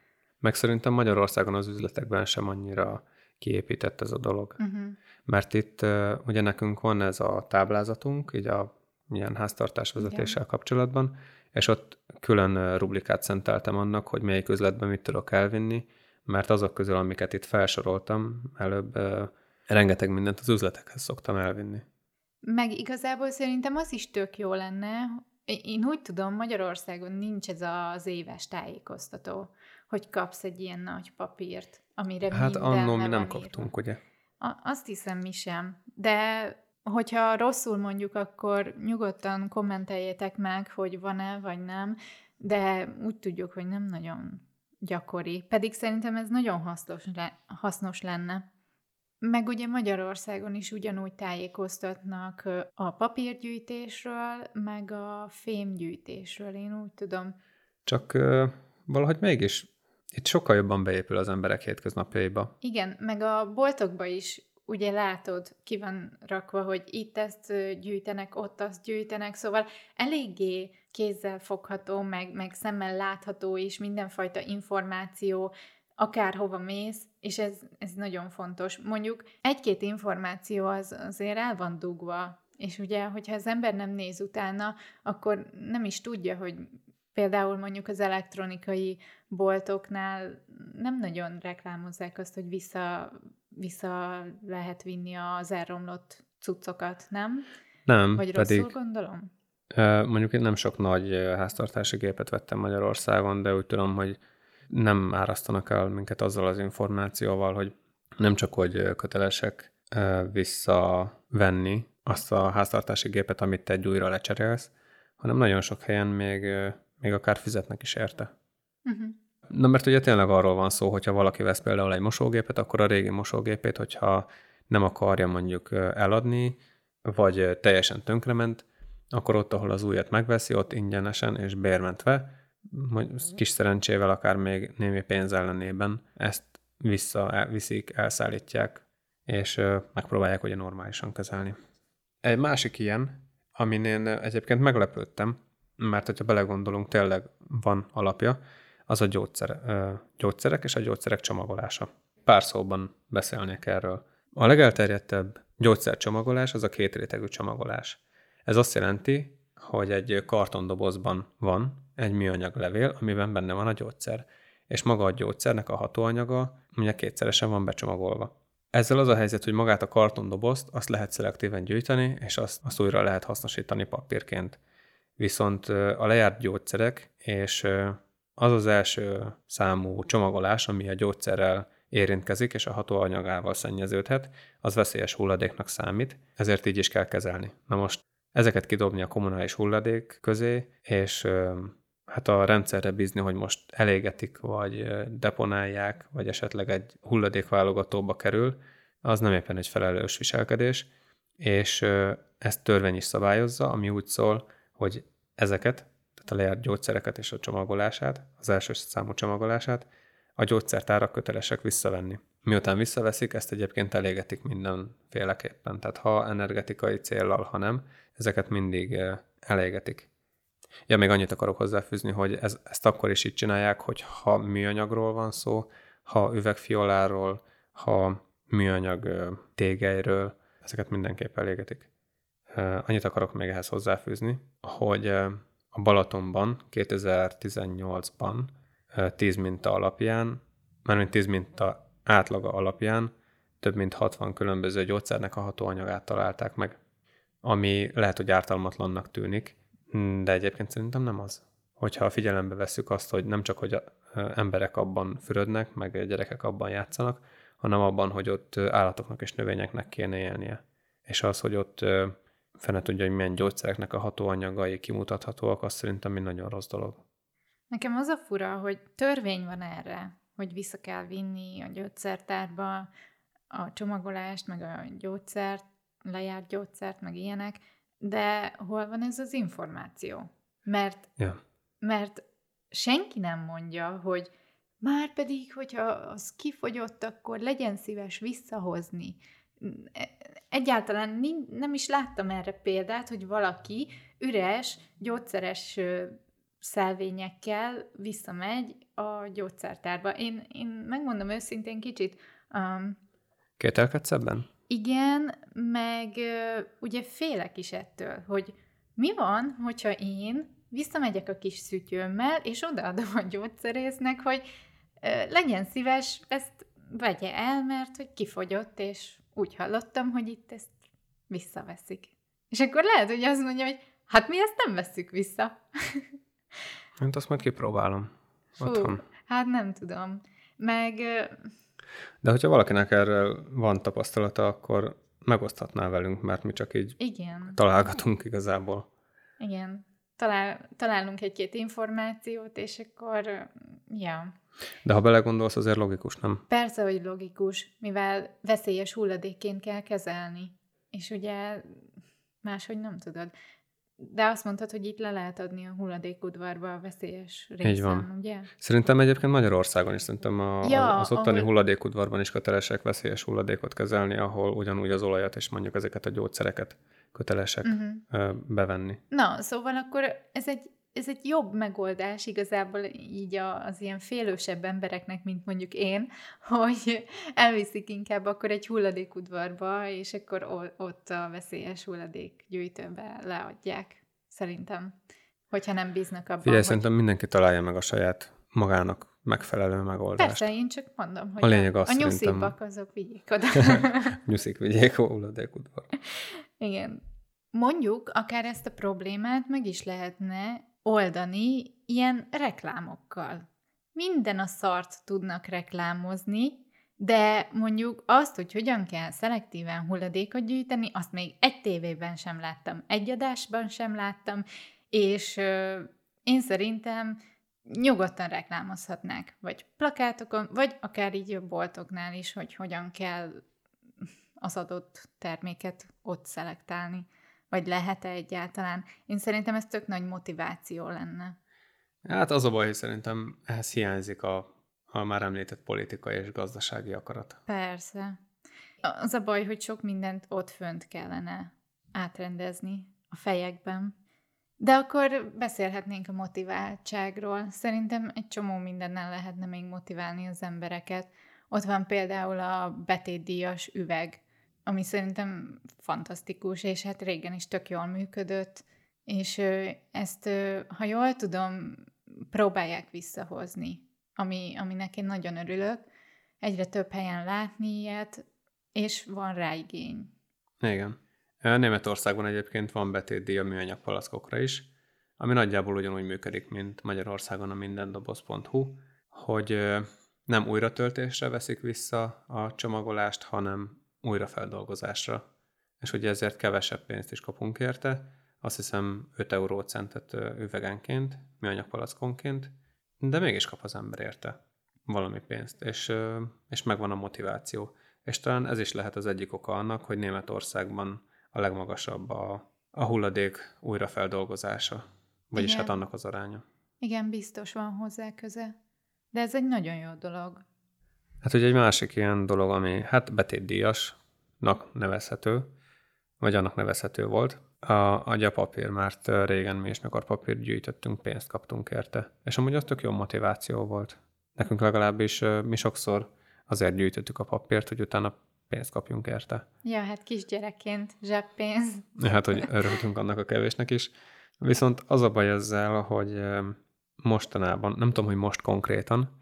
Meg szerintem Magyarországon az üzletekben sem annyira kiépített ez a dolog. Uh-huh. Mert itt ugye nekünk van ez a táblázatunk, így a milyen háztartás vezetéssel Igen. kapcsolatban, és ott külön rublikát szenteltem annak, hogy melyik üzletben mit tudok elvinni, mert azok közül, amiket itt felsoroltam előbb, rengeteg mindent az üzletekhez szoktam elvinni. Meg igazából szerintem az is tök jó lenne, én úgy tudom, Magyarországon nincs ez az éves tájékoztató, hogy kapsz egy ilyen nagy papírt, amire Hát annól mi nem kaptunk, ugye? A, azt hiszem mi sem, de Hogyha rosszul mondjuk, akkor nyugodtan kommenteljétek meg, hogy van-e vagy nem, de úgy tudjuk, hogy nem nagyon gyakori. Pedig szerintem ez nagyon hasznos, le- hasznos lenne. Meg ugye Magyarországon is ugyanúgy tájékoztatnak a papírgyűjtésről, meg a fémgyűjtésről, én úgy tudom. Csak valahogy mégis itt sokkal jobban beépül az emberek hétköznapjaiba. Igen, meg a boltokba is ugye látod, ki van rakva, hogy itt ezt gyűjtenek, ott azt gyűjtenek, szóval eléggé kézzel fogható, meg, meg szemmel látható is mindenfajta információ, akárhova mész, és ez, ez nagyon fontos. Mondjuk egy-két információ az azért el van dugva, és ugye, hogyha az ember nem néz utána, akkor nem is tudja, hogy például mondjuk az elektronikai boltoknál nem nagyon reklámozzák azt, hogy vissza vissza lehet vinni az elromlott cuccokat, nem? Nem, Vagy pedig... rosszul gondolom? Mondjuk én nem sok nagy háztartási gépet vettem Magyarországon, de úgy tudom, hogy nem árasztanak el minket azzal az információval, hogy nem csak, hogy kötelesek visszavenni azt a háztartási gépet, amit te egy újra lecserélsz, hanem nagyon sok helyen még, még akár fizetnek is érte. Uh-huh. Na mert ugye tényleg arról van szó, hogyha valaki vesz például egy mosógépet, akkor a régi mosógépét, hogyha nem akarja mondjuk eladni, vagy teljesen tönkrement, akkor ott, ahol az újat megveszi, ott ingyenesen és bérmentve, kis szerencsével akár még némi pénz ellenében ezt visszaviszik, elszállítják, és megpróbálják ugye normálisan kezelni. Egy másik ilyen, amin én egyébként meglepődtem, mert hogyha belegondolunk, tényleg van alapja, az a gyógyszer, gyógyszerek és a gyógyszerek csomagolása. Pár szóban beszélnék erről. A legelterjedtebb gyógyszercsomagolás az a két rétegű csomagolás. Ez azt jelenti, hogy egy kartondobozban van egy műanyag levél, amiben benne van a gyógyszer, és maga a gyógyszernek a hatóanyaga ugye kétszeresen van becsomagolva. Ezzel az a helyzet, hogy magát a kartondobozt azt lehet szelektíven gyűjteni, és azt, azt újra lehet hasznosítani papírként. Viszont a lejárt gyógyszerek és az az első számú csomagolás, ami a gyógyszerrel érintkezik és a hatóanyagával szennyeződhet, az veszélyes hulladéknak számít, ezért így is kell kezelni. Na most ezeket kidobni a kommunális hulladék közé, és hát a rendszerre bízni, hogy most elégetik, vagy deponálják, vagy esetleg egy hulladékválogatóba kerül, az nem éppen egy felelős viselkedés, és ezt törvény is szabályozza, ami úgy szól, hogy ezeket tehát a lejárt gyógyszereket és a csomagolását, az első számú csomagolását, a gyógyszertárak kötelesek visszavenni. Miután visszaveszik, ezt egyébként elégetik mindenféleképpen. Tehát ha energetikai céllal, ha nem, ezeket mindig elégetik. Ja, még annyit akarok hozzáfűzni, hogy ez, ezt akkor is így csinálják, hogy ha műanyagról van szó, ha üvegfioláról, ha műanyag tégelyről, ezeket mindenképp elégetik. Annyit akarok még ehhez hozzáfűzni, hogy a Balatonban 2018-ban 10 minta alapján, mármint 10 minta átlaga alapján több mint 60 különböző gyógyszernek a hatóanyagát találták meg, ami lehet, hogy ártalmatlannak tűnik, de egyébként szerintem nem az. Hogyha figyelembe vesszük azt, hogy nem csak, hogy emberek abban fürödnek, meg gyerekek abban játszanak, hanem abban, hogy ott állatoknak és növényeknek kéne élnie. És az, hogy ott fene tudja, hogy milyen gyógyszereknek a hatóanyagai kimutathatóak, az szerintem egy nagyon rossz dolog. Nekem az a fura, hogy törvény van erre, hogy vissza kell vinni a gyógyszertárba a csomagolást, meg a gyógyszert, lejárt gyógyszert, meg ilyenek, de hol van ez az információ? Mert, ja. mert senki nem mondja, hogy már pedig, hogyha az kifogyott, akkor legyen szíves visszahozni. Egyáltalán nem is láttam erre példát, hogy valaki üres, gyógyszeres szelvényekkel visszamegy a gyógyszertárba. Én, én megmondom őszintén kicsit... Um, Kételkedsz ebben? Igen, meg ugye félek is ettől, hogy mi van, hogyha én visszamegyek a kis szütyőmmel, és odaadom a gyógyszerésznek, hogy legyen szíves, ezt vegye el, mert hogy kifogyott, és úgy hallottam, hogy itt ezt visszaveszik. És akkor lehet, hogy azt mondja, hogy hát mi ezt nem veszük vissza. Hát azt majd kipróbálom. Fú, otthon. Hát nem tudom. Meg... De hogyha valakinek erről van tapasztalata, akkor megoszthatná velünk, mert mi csak így Igen. találgatunk igazából. Igen. Talál, találunk egy-két információt, és akkor, ja. De ha belegondolsz, azért logikus, nem? Persze, hogy logikus, mivel veszélyes hulladékként kell kezelni. És ugye máshogy nem tudod. De azt mondtad, hogy itt le lehet adni a hulladékudvarba a veszélyes részen, Így van. ugye? Szerintem egyébként Magyarországon is szerintem a, ja, az ottani ahol... hulladékudvarban is kötelesek veszélyes hulladékot kezelni, ahol ugyanúgy az olajat és mondjuk ezeket a gyógyszereket kötelesek uh-huh. bevenni. Na, szóval akkor ez egy ez egy jobb megoldás igazából így az ilyen félősebb embereknek, mint mondjuk én, hogy elviszik inkább akkor egy hulladékudvarba, és akkor ott a veszélyes hulladékgyűjtőbe leadják, szerintem, hogyha nem bíznak abban. Figyelj, hogy... szerintem mindenki találja meg a saját magának megfelelő megoldást. Persze, én csak mondom, hogy a, lényeg az a nyuszibbak azok vigyék oda. Nyuszik vigyék a hulladékudvar. Igen. Mondjuk, akár ezt a problémát meg is lehetne oldani ilyen reklámokkal. Minden a szart tudnak reklámozni, de mondjuk azt, hogy hogyan kell szelektíven hulladékot gyűjteni, azt még egy tévében sem láttam, egy adásban sem láttam, és ö, én szerintem nyugodtan reklámozhatnák, vagy plakátokon, vagy akár így a boltoknál is, hogy hogyan kell az adott terméket ott szelektálni. Vagy lehet-e egyáltalán? Én szerintem ez tök nagy motiváció lenne. Hát az a baj, hogy szerintem ehhez hiányzik a, a már említett politikai és gazdasági akarat. Persze. Az a baj, hogy sok mindent ott fönt kellene átrendezni a fejekben. De akkor beszélhetnénk a motiváltságról. Szerintem egy csomó mindennel lehetne még motiválni az embereket. Ott van például a betétdíjas üveg, ami szerintem fantasztikus, és hát régen is tök jól működött, és ezt, ha jól tudom, próbálják visszahozni, ami, aminek én nagyon örülök. Egyre több helyen látni ilyet, és van rá igény. Igen. Németországban egyébként van betétdíj a műanyag is, ami nagyjából ugyanúgy működik, mint Magyarországon a mindendoboz.hu, hogy nem újratöltésre veszik vissza a csomagolást, hanem újrafeldolgozásra. És ugye ezért kevesebb pénzt is kapunk érte, azt hiszem 5 eurócentet üvegenként, műanyagpalackonként, de mégis kap az ember érte valami pénzt, és, és megvan a motiváció. És talán ez is lehet az egyik oka annak, hogy Németországban a legmagasabb a, a hulladék újrafeldolgozása, vagyis Igen. hát annak az aránya. Igen, biztos van hozzá köze. De ez egy nagyon jó dolog. Hát ugye egy másik ilyen dolog, ami hát betétdíjasnak nevezhető, vagy annak nevezhető volt, a, a gyapapír, mert régen mi is, mikor papírt gyűjtöttünk, pénzt kaptunk érte. És amúgy az tök jó motiváció volt. Nekünk legalábbis mi sokszor azért gyűjtöttük a papírt, hogy utána pénzt kapjunk érte. Ja, hát kisgyerekként zseppénz. Hát, hogy örültünk annak a kevésnek is. Viszont az a baj ezzel, hogy mostanában, nem tudom, hogy most konkrétan,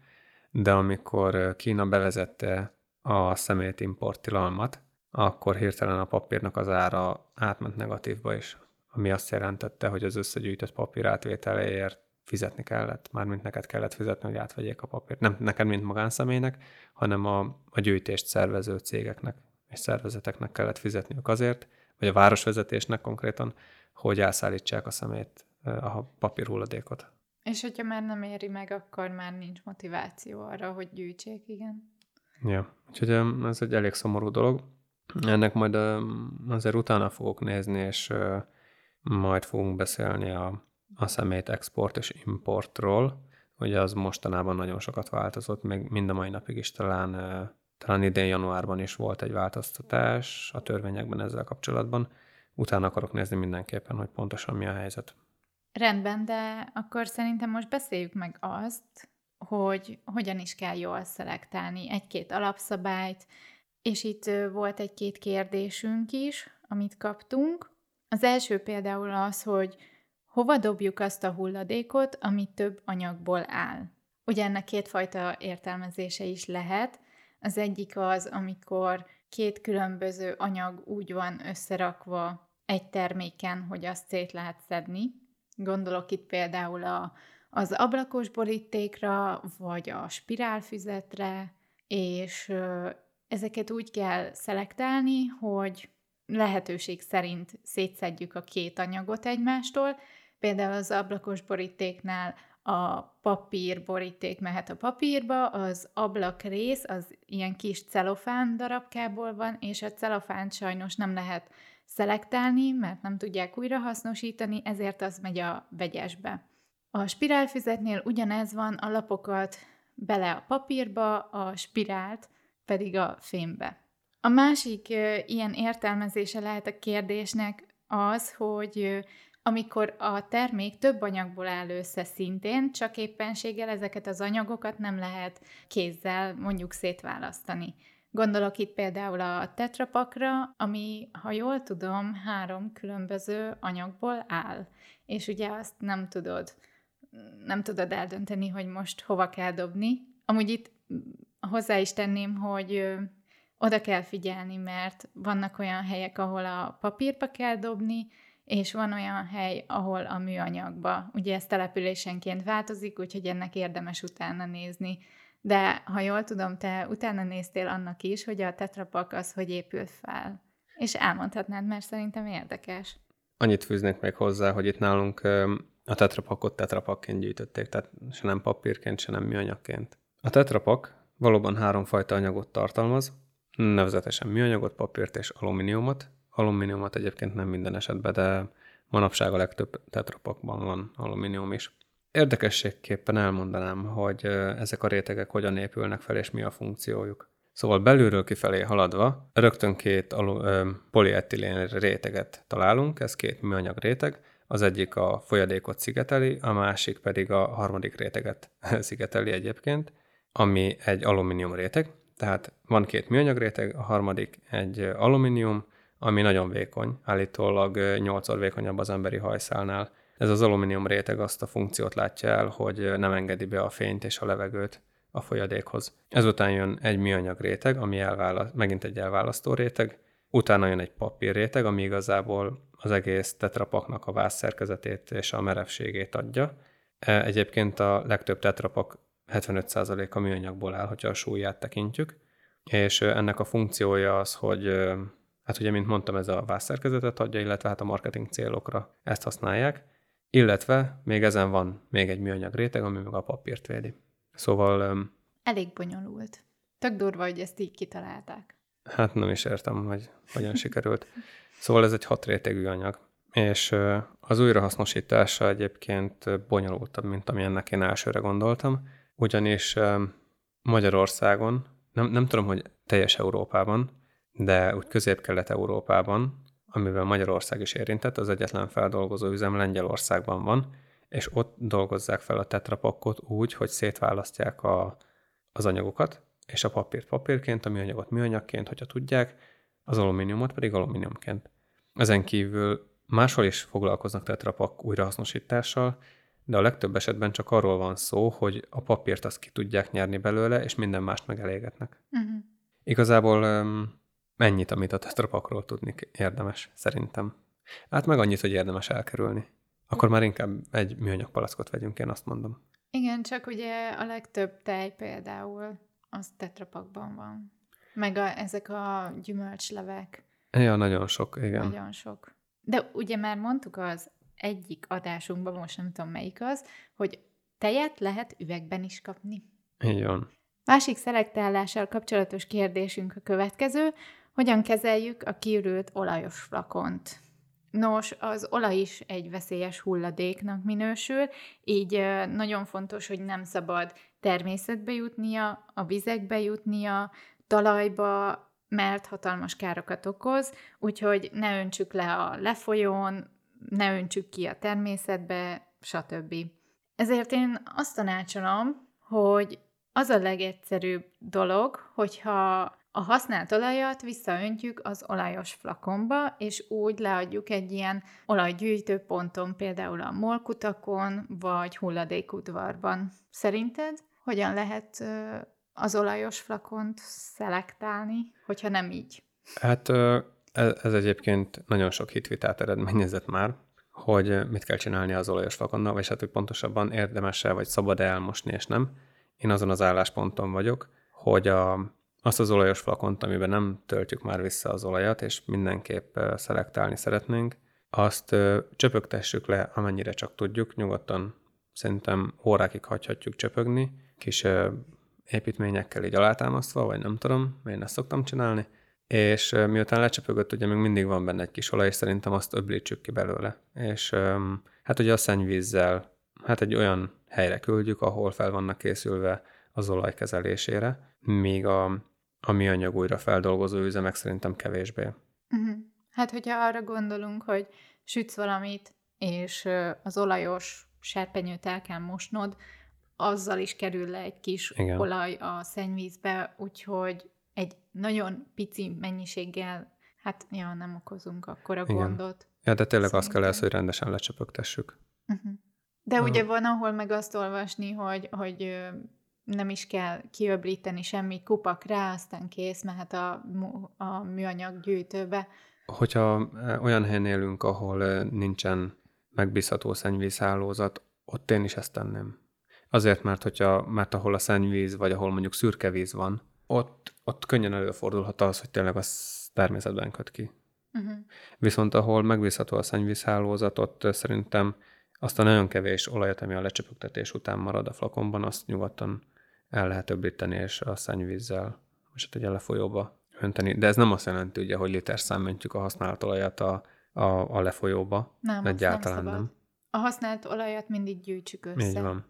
de amikor Kína bevezette a szemét import tilalmat, akkor hirtelen a papírnak az ára átment negatívba is, ami azt jelentette, hogy az összegyűjtött papír átvételéért fizetni kellett, mármint neked kellett fizetni, hogy átvegyék a papírt. Nem neked, mint magánszemélynek, hanem a, a gyűjtést szervező cégeknek és szervezeteknek kellett fizetniük azért, vagy a városvezetésnek konkrétan, hogy elszállítsák a szemét, a papírhulladékot. És hogyha már nem éri meg, akkor már nincs motiváció arra, hogy gyűjtsék, igen. Ja, úgyhogy ez egy elég szomorú dolog. Ennek majd azért utána fogok nézni, és majd fogunk beszélni a, a szemét export és importról. Ugye az mostanában nagyon sokat változott, még mind a mai napig is talán, talán idén januárban is volt egy változtatás a törvényekben ezzel kapcsolatban. Utána akarok nézni mindenképpen, hogy pontosan mi a helyzet. Rendben, de akkor szerintem most beszéljük meg azt, hogy hogyan is kell jól szelektálni egy-két alapszabályt, és itt volt egy-két kérdésünk is, amit kaptunk. Az első például az, hogy hova dobjuk azt a hulladékot, ami több anyagból áll. Ugye ennek kétfajta értelmezése is lehet. Az egyik az, amikor két különböző anyag úgy van összerakva egy terméken, hogy azt szét lehet szedni. Gondolok itt például a, az ablakos borítékra, vagy a spirálfüzetre, és ezeket úgy kell szelektálni, hogy lehetőség szerint szétszedjük a két anyagot egymástól. Például az ablakos borítéknál a papír boríték mehet a papírba, az ablak rész az ilyen kis celofán darabkából van, és a celofánt sajnos nem lehet szelektálni, mert nem tudják újrahasznosítani, ezért az megy a vegyesbe. A spirálfüzetnél ugyanez van, a lapokat bele a papírba, a spirált pedig a fémbe. A másik ilyen értelmezése lehet a kérdésnek az, hogy amikor a termék több anyagból áll össze szintén, csak éppenséggel ezeket az anyagokat nem lehet kézzel mondjuk szétválasztani. Gondolok itt például a tetrapakra, ami, ha jól tudom, három különböző anyagból áll. És ugye azt nem tudod, nem tudod eldönteni, hogy most hova kell dobni. Amúgy itt hozzá is tenném, hogy oda kell figyelni, mert vannak olyan helyek, ahol a papírba kell dobni, és van olyan hely, ahol a műanyagba. Ugye ez településenként változik, úgyhogy ennek érdemes utána nézni. De ha jól tudom, te utána néztél annak is, hogy a tetrapak az hogy épül fel. És elmondhatnád, mert szerintem érdekes. Annyit fűznék még hozzá, hogy itt nálunk a tetrapakot tetrapakként gyűjtötték, tehát se nem papírként, se nem műanyagként. A tetrapak valóban háromfajta anyagot tartalmaz, nevezetesen műanyagot, papírt és alumíniumot. Alumíniumot egyébként nem minden esetben, de manapság a legtöbb tetrapakban van alumínium is. Érdekességképpen elmondanám, hogy ezek a rétegek hogyan épülnek fel, és mi a funkciójuk. Szóval belülről kifelé haladva rögtön két alu, ö, polietilén réteget találunk, ez két műanyag réteg, az egyik a folyadékot szigeteli, a másik pedig a harmadik réteget szigeteli egyébként, ami egy alumínium réteg, tehát van két műanyag réteg, a harmadik egy alumínium, ami nagyon vékony, állítólag 8-szor vékonyabb az emberi hajszálnál. Ez az alumínium réteg azt a funkciót látja el, hogy nem engedi be a fényt és a levegőt a folyadékhoz. Ezután jön egy műanyag réteg, ami elválaszt, megint egy elválasztó réteg, utána jön egy papír réteg, ami igazából az egész tetrapaknak a vászszerkezetét és a merevségét adja. E, egyébként a legtöbb tetrapak 75%-a műanyagból áll, hogyha a súlyát tekintjük, és ennek a funkciója az, hogy hát ugye, mint mondtam, ez a vászszerkezetet adja, illetve hát a marketing célokra ezt használják, illetve még ezen van még egy műanyag réteg, ami meg a papírt védi. Szóval... Elég bonyolult. Tök durva, hogy ezt így kitalálták. Hát nem is értem, hogy hogyan sikerült. Szóval ez egy hat rétegű anyag, és az újrahasznosítása egyébként bonyolultabb, mint ami ennek én elsőre gondoltam, ugyanis Magyarországon, nem, nem tudom, hogy teljes Európában, de úgy közép-kelet-európában, amivel Magyarország is érintett, az egyetlen feldolgozó üzem Lengyelországban van, és ott dolgozzák fel a tetrapakot úgy, hogy szétválasztják a, az anyagokat, és a papírt papírként, a műanyagot műanyagként, hogyha tudják, az alumíniumot pedig alumíniumként. Ezen kívül máshol is foglalkoznak tetrapak újrahasznosítással, de a legtöbb esetben csak arról van szó, hogy a papírt azt ki tudják nyerni belőle, és minden mást megelégetnek. Uh-huh. Igazából um, ennyit, amit a tetrapakról tudni érdemes, szerintem. Hát meg annyit, hogy érdemes elkerülni. Akkor már inkább egy műanyag palackot vegyünk, én azt mondom. Igen, csak ugye a legtöbb tej például az tetrapakban van. Meg a, ezek a gyümölcslevek. Ja, nagyon sok, igen. Nagyon sok. De ugye már mondtuk az egyik adásunkban, most nem tudom melyik az, hogy tejet lehet üvegben is kapni. Így van. Másik szelektálással kapcsolatos kérdésünk a következő, hogyan kezeljük a kiürült olajos flakont? Nos, az olaj is egy veszélyes hulladéknak minősül, így nagyon fontos, hogy nem szabad természetbe jutnia, a vizekbe jutnia, talajba, mert hatalmas károkat okoz, úgyhogy ne öntsük le a lefolyón, ne öntsük ki a természetbe, stb. Ezért én azt tanácsolom, hogy az a legegyszerűbb dolog, hogyha a használt olajat visszaöntjük az olajos flakonba, és úgy leadjuk egy ilyen olajgyűjtő ponton, például a molkutakon, vagy hulladékudvarban. Szerinted hogyan lehet az olajos flakont szelektálni, hogyha nem így? Hát ez, ez egyébként nagyon sok hitvitát eredményezett már, hogy mit kell csinálni az olajos flakonnal, vagy hát, hogy pontosabban érdemes-e, vagy szabad-e elmosni, és nem. Én azon az állásponton vagyok, hogy a, azt az olajos flakont, amiben nem töltjük már vissza az olajat, és mindenképp szelektálni szeretnénk, azt csöpögtessük le, amennyire csak tudjuk, nyugodtan szerintem órákig hagyhatjuk csöpögni, kis építményekkel így alátámasztva, vagy nem tudom, én ezt szoktam csinálni, és miután lecsöpögött, ugye még mindig van benne egy kis olaj, és szerintem azt öblítsük ki belőle. És hát ugye a szennyvízzel, hát egy olyan helyre küldjük, ahol fel vannak készülve az olaj kezelésére, míg a, a műanyag újra feldolgozó üzemek szerintem kevésbé. Uh-huh. Hát, hogyha arra gondolunk, hogy sütsz valamit, és az olajos serpenyőt el kell mosnod, azzal is kerül le egy kis Igen. olaj a szennyvízbe, úgyhogy egy nagyon pici mennyiséggel, hát ja, nem okozunk akkor a gondot. Ja, de tényleg azt kell lesz, hogy rendesen lecsöpögtessük. Uh-huh. De uh-huh. ugye van, ahol meg azt olvasni, hogy, hogy nem is kell kiöblíteni semmi, kupak rá, aztán kész, mehet a, a műanyag gyűjtőbe. Hogyha olyan helyen élünk, ahol nincsen megbízható szennyvízhálózat, ott én is ezt tenném. Azért, mert, hogyha, mert ahol a szennyvíz, vagy ahol mondjuk szürke víz van, ott, ott könnyen előfordulhat az, hogy tényleg az természetben köt ki. Uh-huh. Viszont ahol megbízható a szennyvízhálózat, ott szerintem azt a nagyon kevés olajat, ami a lecsöpögtetés után marad a flakonban, azt nyugodtan el lehet öblíteni, és a szennyvízzel, hát ugye lefolyóba önteni. De ez nem azt jelenti, ugye, hogy liter öntjük a használt olajat a, a, a lefolyóba. Nem, Egyáltalán nem, nem. A használt olajat mindig gyűjtsük össze. Így van.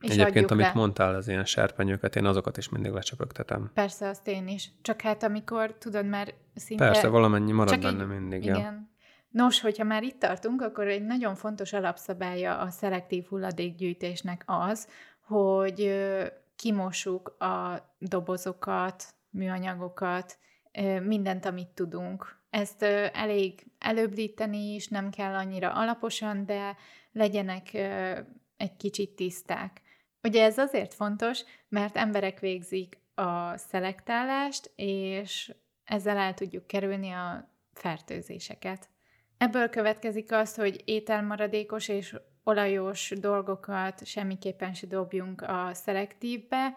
És Egyébként, amit le. mondtál, az ilyen serpenyőket, én azokat is mindig lecsöpögtetem. Persze, azt én is. Csak hát amikor, tudod, már szinte... Persze, valamennyi marad benne így, mindig. Igen. Ja. Nos, hogyha már itt tartunk, akkor egy nagyon fontos alapszabálya a szelektív hulladékgyűjtésnek az, hogy kimossuk a dobozokat, műanyagokat, mindent, amit tudunk. Ezt elég előblíteni is, nem kell annyira alaposan, de legyenek egy kicsit tiszták. Ugye ez azért fontos, mert emberek végzik a szelektálást, és ezzel el tudjuk kerülni a fertőzéseket. Ebből következik az, hogy ételmaradékos és olajos dolgokat semmiképpen se dobjunk a szelektívbe,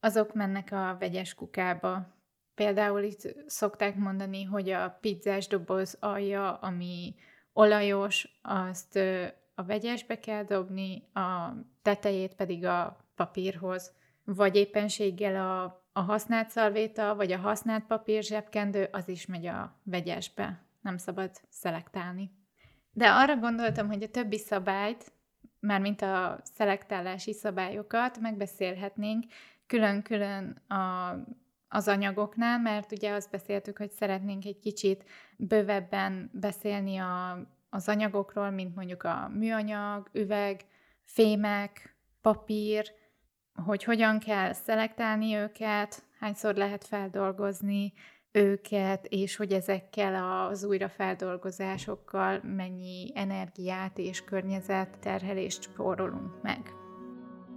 azok mennek a vegyes kukába. Például itt szokták mondani, hogy a pizzás doboz alja, ami olajos, azt a vegyesbe kell dobni, a tetejét pedig a papírhoz, vagy éppenséggel a, a használt szalvéta, vagy a használt papír zsebkendő, az is megy a vegyesbe. Nem szabad szelektálni. De arra gondoltam, hogy a többi szabályt, mármint a szelektálási szabályokat megbeszélhetnénk külön-külön a, az anyagoknál, mert ugye azt beszéltük, hogy szeretnénk egy kicsit bővebben beszélni a, az anyagokról, mint mondjuk a műanyag, üveg, fémek, papír, hogy hogyan kell szelektálni őket, hányszor lehet feldolgozni őket, és hogy ezekkel az újrafeldolgozásokkal mennyi energiát és környezet terhelést spórolunk meg.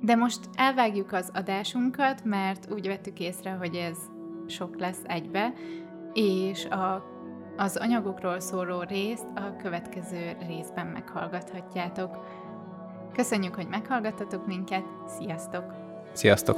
De most elvágjuk az adásunkat, mert úgy vettük észre, hogy ez sok lesz egybe, és a, az anyagokról szóló részt a következő részben meghallgathatjátok. Köszönjük, hogy meghallgattatok minket, sziasztok! Sziasztok!